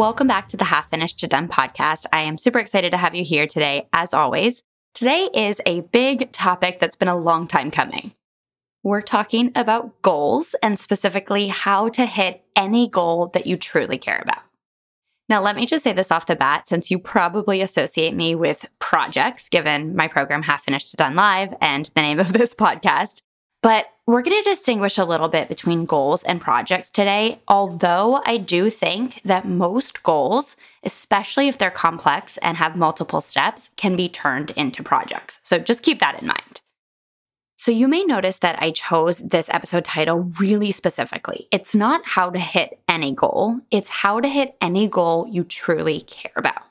Welcome back to the Half Finished to Done podcast. I am super excited to have you here today, as always. Today is a big topic that's been a long time coming. We're talking about goals and specifically how to hit any goal that you truly care about. Now, let me just say this off the bat since you probably associate me with projects, given my program Half Finished to Done Live and the name of this podcast. But we're going to distinguish a little bit between goals and projects today, although I do think that most goals, especially if they're complex and have multiple steps, can be turned into projects. So just keep that in mind. So you may notice that I chose this episode title really specifically. It's not how to hit any goal, it's how to hit any goal you truly care about.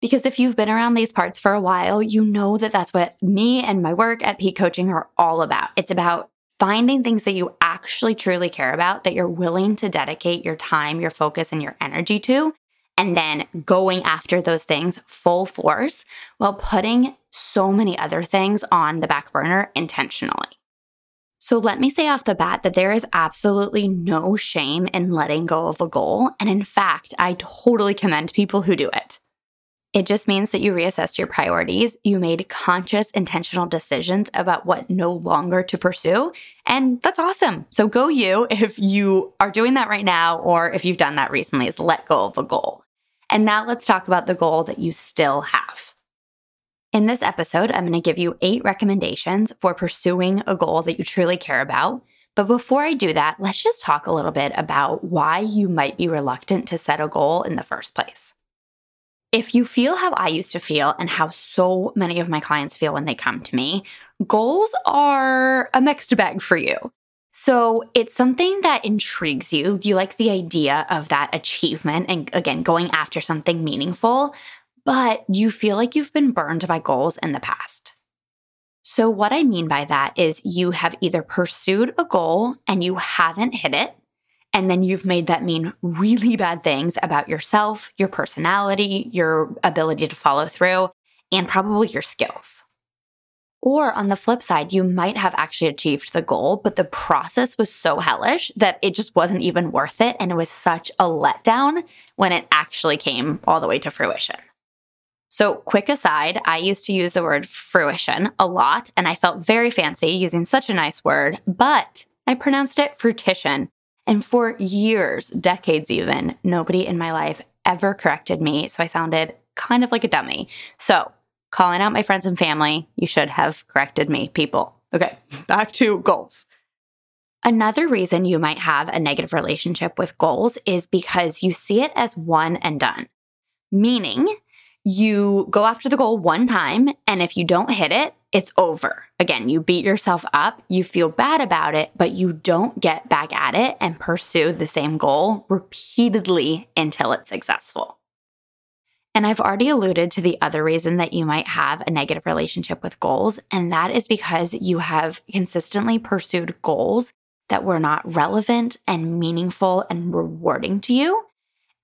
Because if you've been around these parts for a while, you know that that's what me and my work at Pique Coaching are all about. It's about finding things that you actually truly care about, that you're willing to dedicate your time, your focus, and your energy to, and then going after those things full force while putting so many other things on the back burner intentionally. So let me say off the bat that there is absolutely no shame in letting go of a goal. And in fact, I totally commend people who do it. It just means that you reassessed your priorities. You made conscious, intentional decisions about what no longer to pursue. And that's awesome. So go you if you are doing that right now, or if you've done that recently, is let go of a goal. And now let's talk about the goal that you still have. In this episode, I'm going to give you eight recommendations for pursuing a goal that you truly care about. But before I do that, let's just talk a little bit about why you might be reluctant to set a goal in the first place. If you feel how I used to feel and how so many of my clients feel when they come to me, goals are a mixed bag for you. So it's something that intrigues you. You like the idea of that achievement and again, going after something meaningful, but you feel like you've been burned by goals in the past. So, what I mean by that is you have either pursued a goal and you haven't hit it, and then you've made that mean really bad things about yourself, your personality, your ability to follow through, and probably your skills. Or on the flip side, you might have actually achieved the goal, but the process was so hellish that it just wasn't even worth it. And it was such a letdown when it actually came all the way to fruition. So, quick aside, I used to use the word fruition a lot, and I felt very fancy using such a nice word, but I pronounced it fruition and for years, decades even, nobody in my life ever corrected me. So I sounded kind of like a dummy. So, calling out my friends and family, you should have corrected me, people. Okay, back to goals. Another reason you might have a negative relationship with goals is because you see it as one and done, meaning you go after the goal one time, and if you don't hit it, it's over. Again, you beat yourself up, you feel bad about it, but you don't get back at it and pursue the same goal repeatedly until it's successful. And I've already alluded to the other reason that you might have a negative relationship with goals, and that is because you have consistently pursued goals that were not relevant and meaningful and rewarding to you.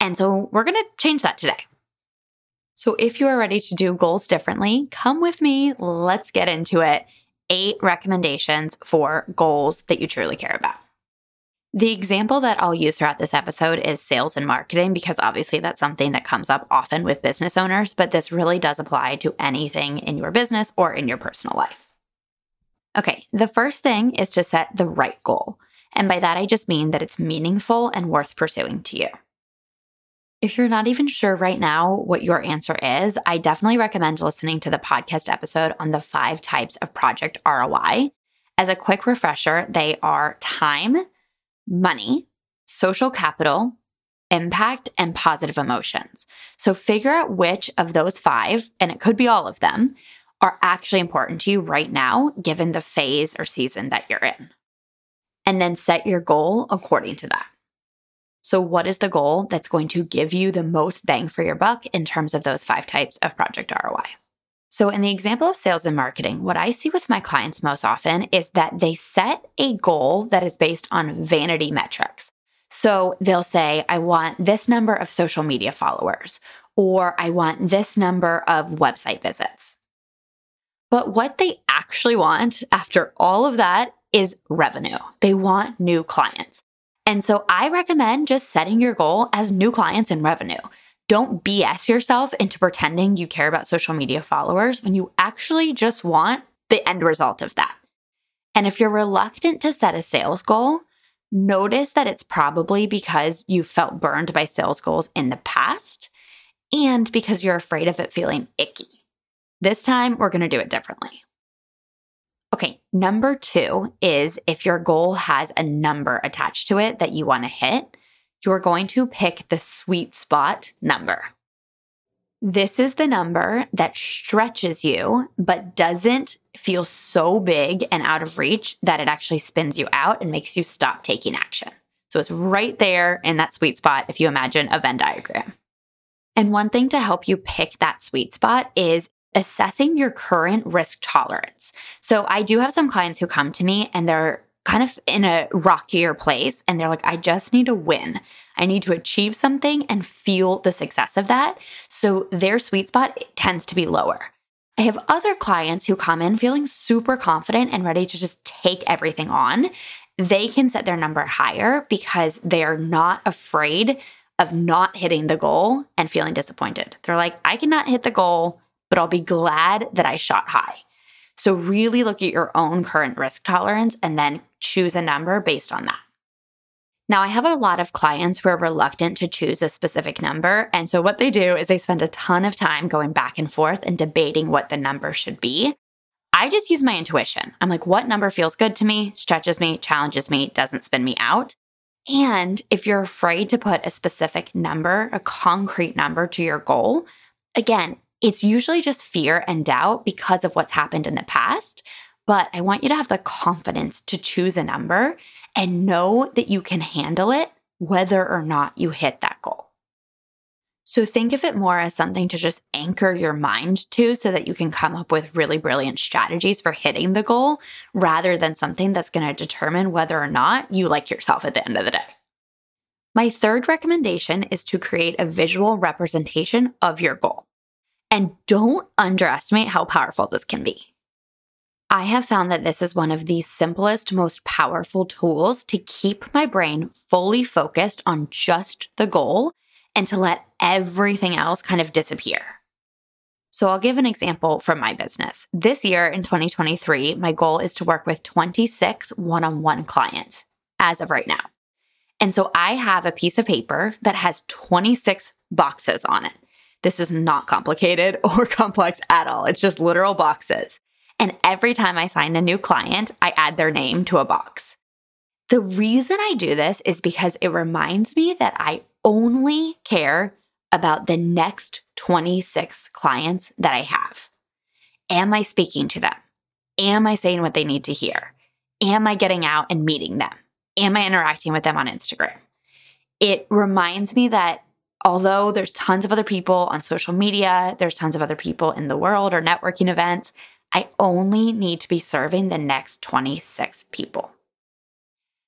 And so we're going to change that today. So if you are ready to do goals differently, come with me. Let's get into it. Eight recommendations for goals that you truly care about. The example that I'll use throughout this episode is sales and marketing because obviously that's something that comes up often with business owners, but this really does apply to anything in your business or in your personal life. Okay, the first thing is to set the right goal. And by that, I just mean that it's meaningful and worth pursuing to you. If you're not even sure right now what your answer is, I definitely recommend listening to the podcast episode on the five types of project ROI. As a quick refresher, they are time, money, social capital, impact, and positive emotions. So figure out which of those five, and it could be all of them, are actually important to you right now, given the phase or season that you're in. and then set your goal according to that. So, what is the goal that's going to give you the most bang for your buck in terms of those five types of project ROI? So, in the example of sales and marketing, what I see with my clients most often is that they set a goal that is based on vanity metrics. So, they'll say, I want this number of social media followers, or I want this number of website visits. But what they actually want after all of that is revenue. They want new clients. And so I recommend just setting your goal as new clients and revenue. Don't BS yourself into pretending you care about social media followers when you actually just want the end result of that. And if you're reluctant to set a sales goal, notice that it's probably because you felt burned by sales goals in the past and because you're afraid of it feeling icky. This time, we're going to do it differently. Okay, number two is if your goal has a number attached to it that you want to hit, you're going to pick the sweet spot number. This is the number that stretches you, but doesn't feel so big and out of reach that it actually spins you out and makes you stop taking action. So it's right there in that sweet spot if you imagine a Venn diagram. And one thing to help you pick that sweet spot is assessing your current risk tolerance. So I do have some clients who come to me and they're kind of in a rockier place and they're like, I just need to win. I need to achieve something and feel the success of that. So their sweet spot tends to be lower. I have other clients who come in feeling super confident and ready to just take everything on. They can set their number higher because they are not afraid of not hitting the goal and feeling disappointed. They're like, I cannot hit the goal but I'll be glad that I shot high. So, really look at your own current risk tolerance and then choose a number based on that. Now, I have a lot of clients who are reluctant to choose a specific number. And so, what they do is they spend a ton of time going back and forth and debating what the number should be. I just use my intuition. I'm like, what number feels good to me, stretches me, challenges me, doesn't spin me out? And if you're afraid to put a specific number, a concrete number to your goal, again, it's usually just fear and doubt because of what's happened in the past. But I want you to have the confidence to choose a number and know that you can handle it whether or not you hit that goal. So think of it more as something to just anchor your mind to so that you can come up with really brilliant strategies for hitting the goal rather than something that's going to determine whether or not you like yourself at the end of the day. My third recommendation is to create a visual representation of your goal. And don't underestimate how powerful this can be. I have found that this is one of the simplest, most powerful tools to keep my brain fully focused on just the goal and to let everything else kind of disappear. So, I'll give an example from my business. This year in 2023, my goal is to work with 26 one on one clients as of right now. And so I have a piece of paper that has 26 boxes on it. This is not complicated or complex at all. It's just literal boxes. And every time I sign a new client, I add their name to a box. The reason I do this is because it reminds me that I only care about the next 26 clients that I have. Am I speaking to them? Am I saying what they need to hear? Am I getting out and meeting them? Am I interacting with them on Instagram? It reminds me that although there's tons of other people on social media, there's tons of other people in the world or networking events, I only need to be serving the next 26 people.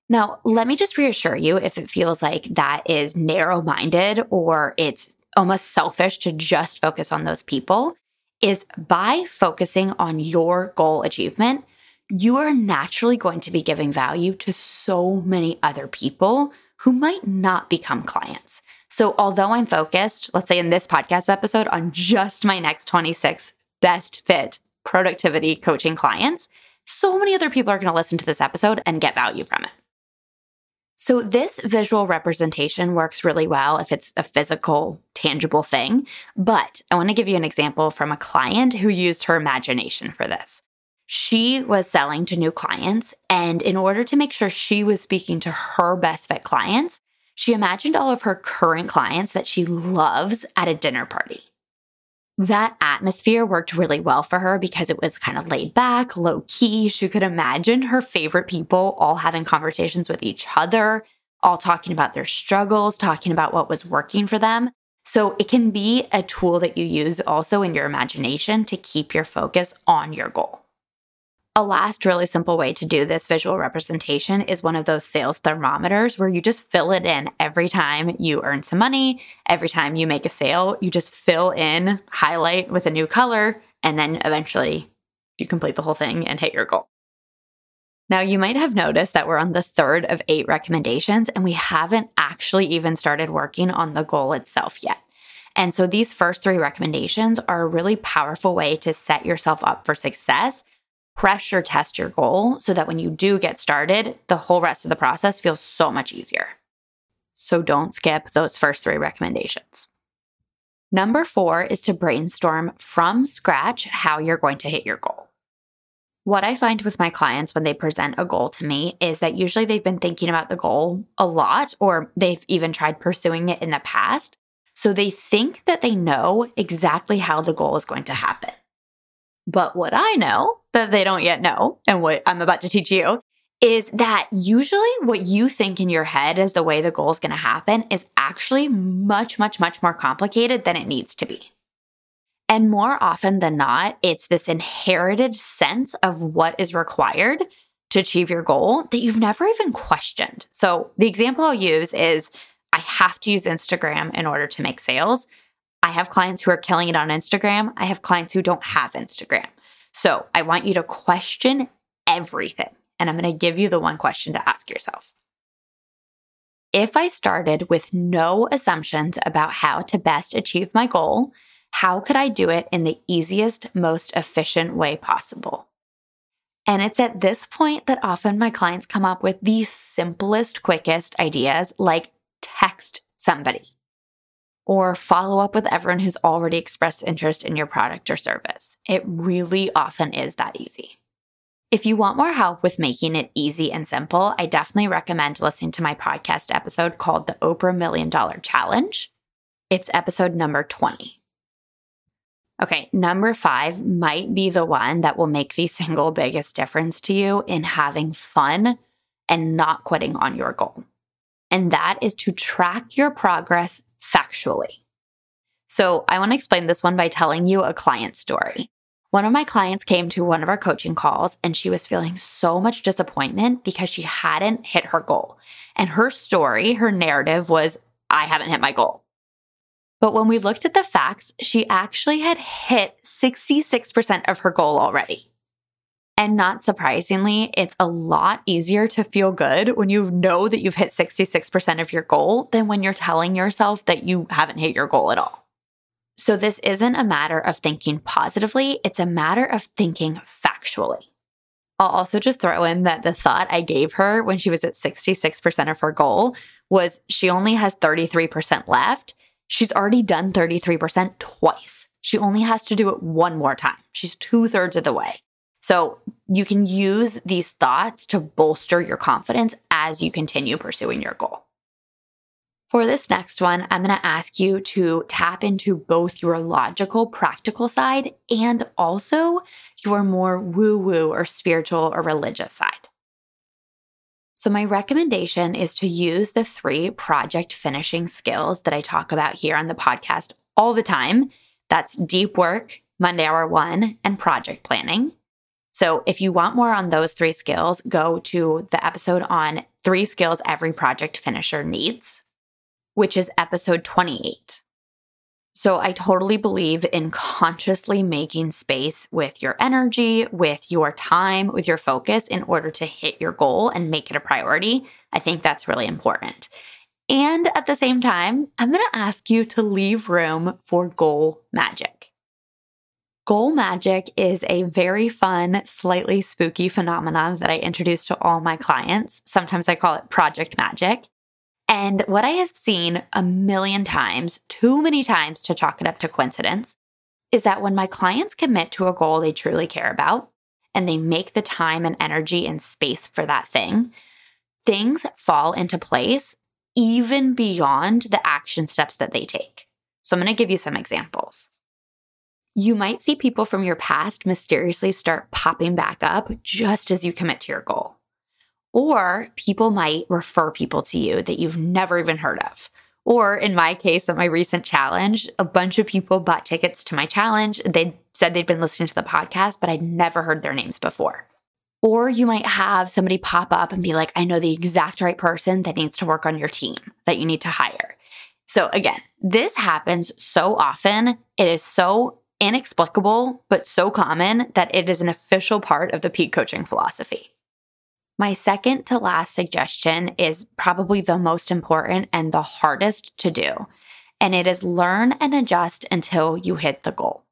Now, let me just reassure you if it feels like that is narrow minded or it's almost selfish to just focus on those people, is by focusing on your goal achievement, you are naturally going to be giving value to so many other people who might not become clients. So, although I'm focused, let's say in this podcast episode, on just my next 26 best fit productivity coaching clients, so many other people are going to listen to this episode and get value from it. So, this visual representation works really well if it's a physical, tangible thing. But I want to give you an example from a client who used her imagination for this. She was selling to new clients, and in order to make sure she was speaking to her best fit clients, she imagined all of her current clients that she loves at a dinner party. that atmosphere worked really well for her because it was kind of laid back, low key. She could imagine her favorite people all having conversations with each other, all talking about their struggles, talking about what was working for them. So it can be a tool that you use also in your imagination to keep your focus on your goal. A last really simple way to do this visual representation is one of those sales thermometers where you just fill it in every time you earn some money, every time you make a sale, you just fill in, highlight with a new color, and then eventually you complete the whole thing and hit your goal. Now, you might have noticed that we're on the third of eight recommendations, and we haven't actually even started working on the goal itself yet. And so, these first three recommendations are a really powerful way to set yourself up for success pressure test your goal so that when you do get started, the whole rest of the process feels so much easier. So don't skip those first three recommendations. Number four is to brainstorm from scratch how you're going to hit your goal. What I find with my clients when they present a goal to me is that usually they've been thinking about the goal a lot, or they've even tried pursuing it in the past. So they think that they know exactly how the goal is going to happen. But what I know that they don't yet know, and what I'm about to teach you, is that usually what you think in your head as the way the goal is going to happen is actually much, much, much more complicated than it needs to be. And more often than not, it's this inherited sense of what is required to achieve your goal that you've never even questioned. So, the example I'll use is I have to use Instagram in order to make sales. I have clients who are killing it on Instagram. I have clients who don't have Instagram. So I want you to question everything. And I'm going to give you the one question to ask yourself. If I started with no assumptions about how to best achieve my goal, how could I do it in the easiest, most efficient way possible? And it's at this point that often my clients come up with the simplest, quickest ideas like text somebody or follow up with everyone who's already expressed interest in your product or service. It really often is that easy. If you want more help with making it easy and simple, I definitely recommend listening to my podcast episode called The Oprah Million Dollar Challenge. It's episode number 20. Okay, number five might be the one that will make the single biggest difference to you in having fun and not quitting on your goal. And that is to track your progress factually. So I want to explain this one by telling you a client story. One of my clients came to one of our coaching calls and she was feeling so much disappointment because she hadn't hit her goal. And her story, her narrative was, I haven't hit my goal. But when we looked at the facts, she actually had hit 66% of her goal already. And not surprisingly, it's a lot easier to feel good when you know that you've hit 66% of your goal than when you're telling yourself that you haven't hit your goal at all. So, this isn't a matter of thinking positively, it's a matter of thinking factually. I'll also just throw in that the thought I gave her when she was at 66% of her goal was she only has 33% left. She's already done 33% twice. She only has to do it one more time. She's two thirds of the way. So you can use these thoughts to bolster your confidence as you continue pursuing your goal. For this next one, I'm going to ask you to tap into both your logical, practical side and also your more woo woo or spiritual or religious side. So, my recommendation is to use the three project finishing skills that I talk about here on the podcast all the time. That's deep work, Monday Hour One, and project planning. So if you want more on those three skills, go to the episode on three skills every project finisher needs, which is episode 28. So I totally believe in consciously making space with your energy, with your time, with your focus in order to hit your goal and make it a priority. I think that's really important. And at the same time, I'm going to ask you to leave room for goal magic. Goal magic is a very fun, slightly spooky phenomenon that I introduce to all my clients. Sometimes I call it project magic. And what I have seen a million times, too many times to chalk it up to coincidence, is that when my clients commit to a goal they truly care about and they make the time and energy and space for that thing, things fall into place even beyond the action steps that they take. So I'm going to give you some examples. You might see people from your past mysteriously start popping back up just as you commit to your goal. Or people might refer people to you that you've never even heard of. Or in my case, at my recent challenge, a bunch of people bought tickets to my challenge. They said they'd been listening to the podcast, but I'd never heard their names before. Or you might have somebody pop up and be like, I know the exact right person that needs to work on your team that you need to hire. So again, this happens so often. It is so inexplicable, but so common that it is an official part of the pique coaching philosophy. My second to last suggestion is probably the most important and the hardest to do, and it is learn and adjust until you hit the goal.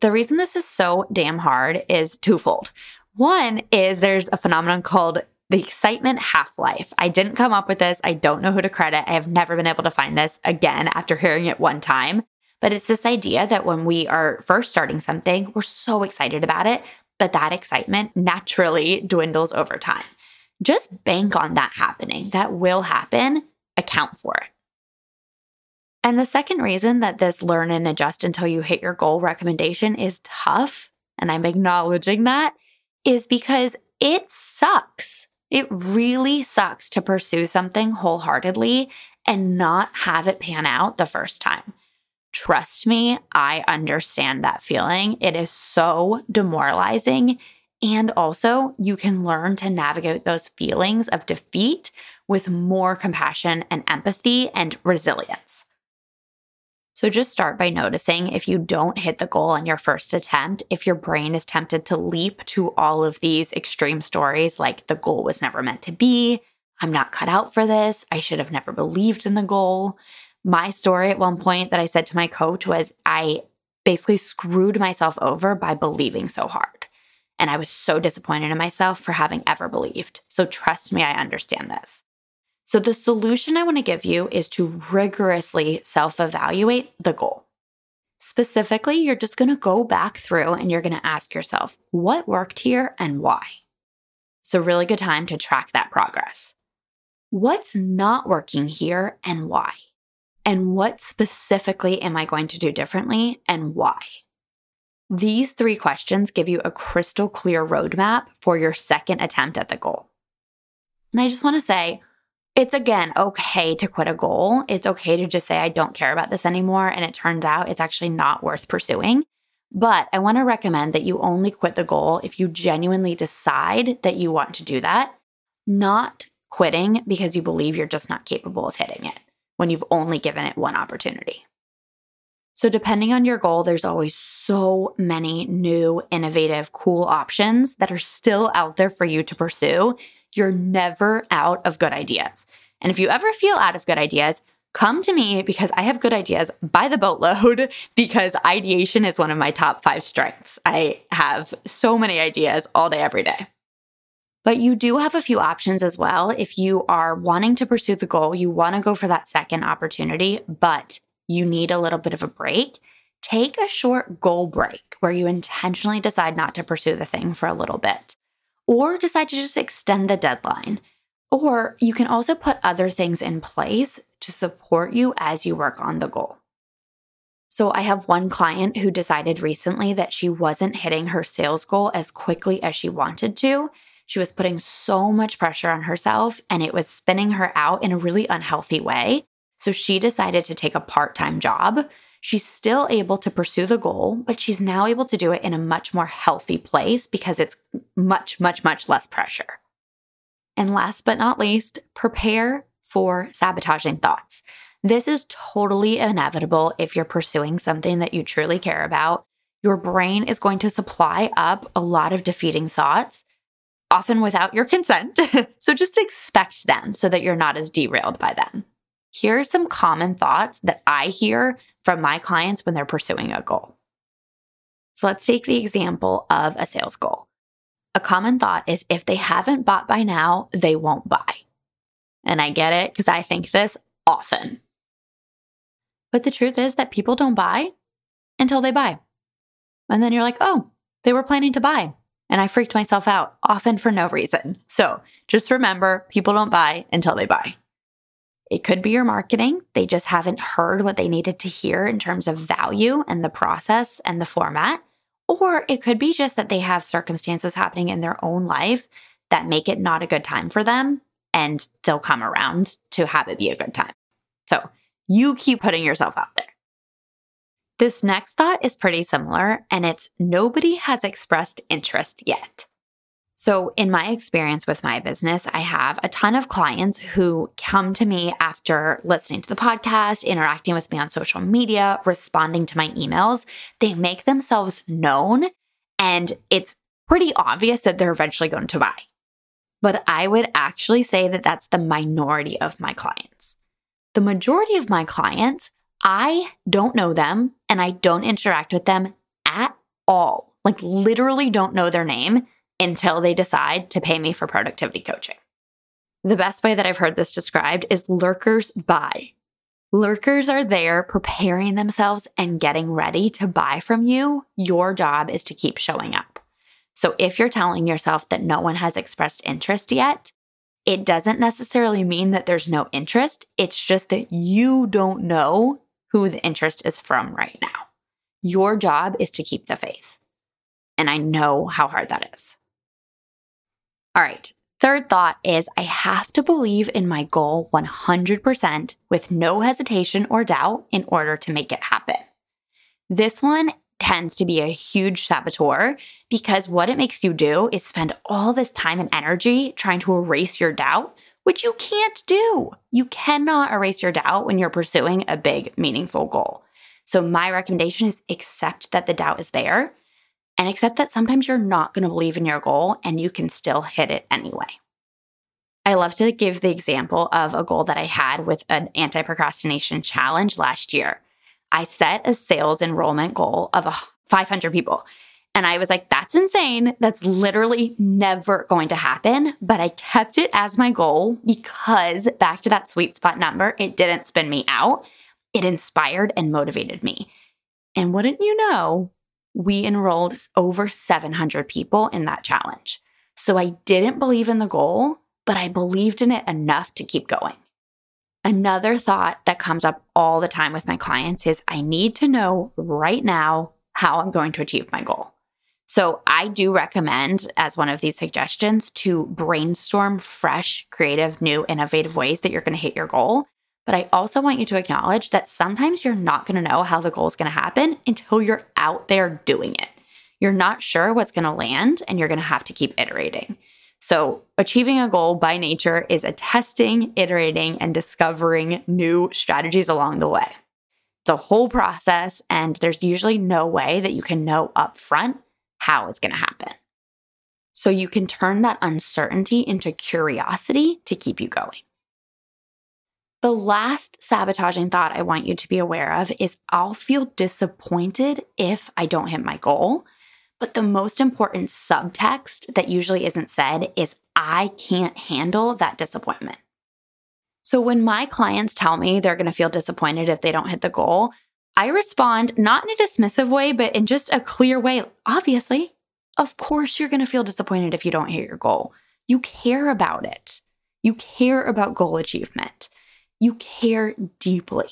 The reason this is so damn hard is twofold. One is there's a phenomenon called the excitement half life. I didn't come up with this. I don't know who to credit. I have never been able to find this again after hearing it one time. But it's this idea that when we are first starting something, we're so excited about it, but that excitement naturally dwindles over time. Just bank on that happening. That will happen. Account for it. And the second reason that this learn and adjust until you hit your goal recommendation is tough, and I'm acknowledging that, is because it sucks. It really sucks to pursue something wholeheartedly and not have it pan out the first time. Trust me, I understand that feeling. It is so demoralizing. And also, you can learn to navigate those feelings of defeat with more compassion and empathy and resilience. So just start by noticing if you don't hit the goal on your first attempt, if your brain is tempted to leap to all of these extreme stories like the goal was never meant to be, I'm not cut out for this, I should have never believed in the goal. My story at one point that I said to my coach was I basically screwed myself over by believing so hard. And I was so disappointed in myself for having ever believed. So trust me, I understand this. So the solution I want to give you is to rigorously self evaluate the goal. Specifically, you're just going to go back through and you're going to ask yourself, what worked here and why? It's a really good time to track that progress. What's not working here and why? And what specifically am I going to do differently and why? These three questions give you a crystal clear roadmap for your second attempt at the goal. And I just want to say, it's again okay to quit a goal. It's okay to just say, I don't care about this anymore. And it turns out it's actually not worth pursuing. But I want to recommend that you only quit the goal if you genuinely decide that you want to do that, not quitting because you believe you're just not capable of hitting it when you've only given it one opportunity. So, depending on your goal, there's always so many new, innovative, cool options that are still out there for you to pursue. You're never out of good ideas. And if you ever feel out of good ideas, come to me because I have good ideas by the boatload because ideation is one of my top five strengths. I have so many ideas all day, every day. But you do have a few options as well. If you are wanting to pursue the goal, you want to go for that second opportunity, but you need a little bit of a break. Take a short goal break where you intentionally decide not to pursue the thing for a little bit, or decide to just extend the deadline. Or you can also put other things in place to support you as you work on the goal. So, I have one client who decided recently that she wasn't hitting her sales goal as quickly as she wanted to. She was putting so much pressure on herself and it was spinning her out in a really unhealthy way. So she decided to take a part time job. She's still able to pursue the goal, but she's now able to do it in a much more healthy place because it's much, much, much less pressure. And last but not least, prepare for sabotaging thoughts. This is totally inevitable if you're pursuing something that you truly care about. Your brain is going to supply up a lot of defeating thoughts often without your consent. so just expect them so that you're not as derailed by them. Here are some common thoughts that I hear from my clients when they're pursuing a goal. So let's take the example of a sales goal. A common thought is if they haven't bought by now, they won't buy. And I get it because I think this often. But the truth is that people don't buy until they buy. And then you're like, oh, they were planning to buy and I freaked myself out, often for no reason. So just remember people don't buy until they buy. It could be your marketing. They just haven't heard what they needed to hear in terms of value and the process and the format. Or it could be just that they have circumstances happening in their own life that make it not a good time for them and they'll come around to have it be a good time. So you keep putting yourself out there. This next thought is pretty similar, and it's nobody has expressed interest yet. So, in my experience with my business, I have a ton of clients who come to me after listening to the podcast, interacting with me on social media, responding to my emails. They make themselves known, and it's pretty obvious that they're eventually going to buy. But I would actually say that that's the minority of my clients. The majority of my clients, I don't know them and I don't interact with them at all. Like, literally, don't know their name until they decide to pay me for productivity coaching. The best way that I've heard this described is lurkers buy. Lurkers are there preparing themselves and getting ready to buy from you. Your job is to keep showing up. So if you're telling yourself that no one has expressed interest yet, it doesn't necessarily mean that there's no interest. It's just that you don't know who the interest is from right now. Your job is to keep the faith. And I know how hard that is. All right. Third thought is I have to believe in my goal 100% with no hesitation or doubt in order to make it happen. This one tends to be a huge saboteur because what it makes you do is spend all this time and energy trying to erase your doubt, which you can't do. You cannot erase your doubt when you're pursuing a big, meaningful goal. So, my recommendation is accept that the doubt is there and accept that sometimes you're not going to believe in your goal and you can still hit it anyway. I love to give the example of a goal that I had with an anti procrastination challenge last year. I set a sales enrollment goal of 500 people. And I was like, that's insane. That's literally never going to happen. But I kept it as my goal because back to that sweet spot number, it didn't spin me out. It inspired and motivated me. And wouldn't you know, we enrolled over 700 people in that challenge. So I didn't believe in the goal, but I believed in it enough to keep going. Another thought that comes up all the time with my clients is I need to know right now how I'm going to achieve my goal. So I do recommend, as one of these suggestions, to brainstorm fresh, creative, new, innovative ways that you're going to hit your goal but I also want you to acknowledge that sometimes you're not going to know how the goal is going to happen until you're out there doing it. You're not sure what's going to land and you're going to have to keep iterating. So, achieving a goal by nature is a testing, iterating, and discovering new strategies along the way. It's a whole process, and there's usually no way that you can know upfront how it's going to happen. So, you can turn that uncertainty into curiosity to keep you going. The last sabotaging thought I want you to be aware of is I'll feel disappointed if I don't hit my goal. But the most important subtext that usually isn't said is I can't handle that disappointment. So when my clients tell me they're going to feel disappointed if they don't hit the goal, I respond not in a dismissive way, but in just a clear way. Obviously, of course, you're going to feel disappointed if you don't hit your goal. You care about it, you care about goal achievement. You care deeply,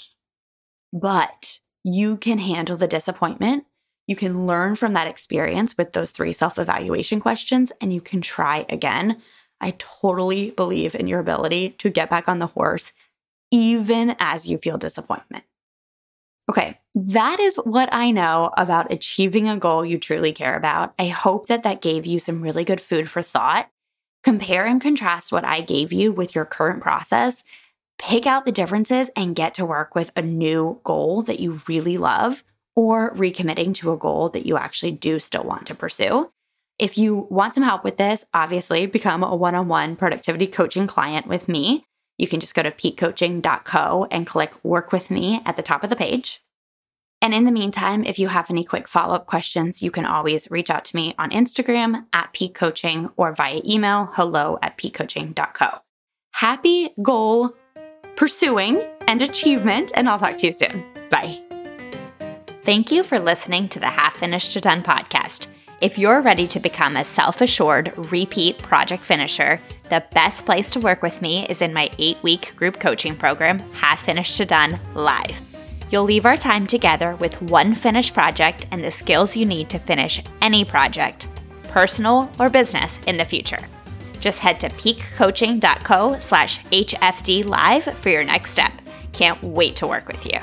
but you can handle the disappointment. You can learn from that experience with those three self evaluation questions and you can try again. I totally believe in your ability to get back on the horse, even as you feel disappointment. Okay, that is what I know about achieving a goal you truly care about. I hope that that gave you some really good food for thought. Compare and contrast what I gave you with your current process pick out the differences and get to work with a new goal that you really love or recommitting to a goal that you actually do still want to pursue. If you want some help with this, obviously become a one on one productivity coaching client with me. You can just go to piquecoaching.co and click work with me at the top of the page. And in the meantime, if you have any quick follow up questions, you can always reach out to me on Instagram at piquecoaching or via email hello at piquecoaching.co. Happy goal pursuing and achievement, and I'll talk to you soon. Bye. Thank you for listening to the Half Finished to Done podcast. If you're ready to become a self assured repeat project finisher, the best place to work with me is in my eight week group coaching program, Half Finished to Done Live. You'll leave our time together with one finished project and the skills you need to finish any project, personal or business, in the future. Just head to piquecoaching.co slash HFD live for your next step. Can't wait to work with you.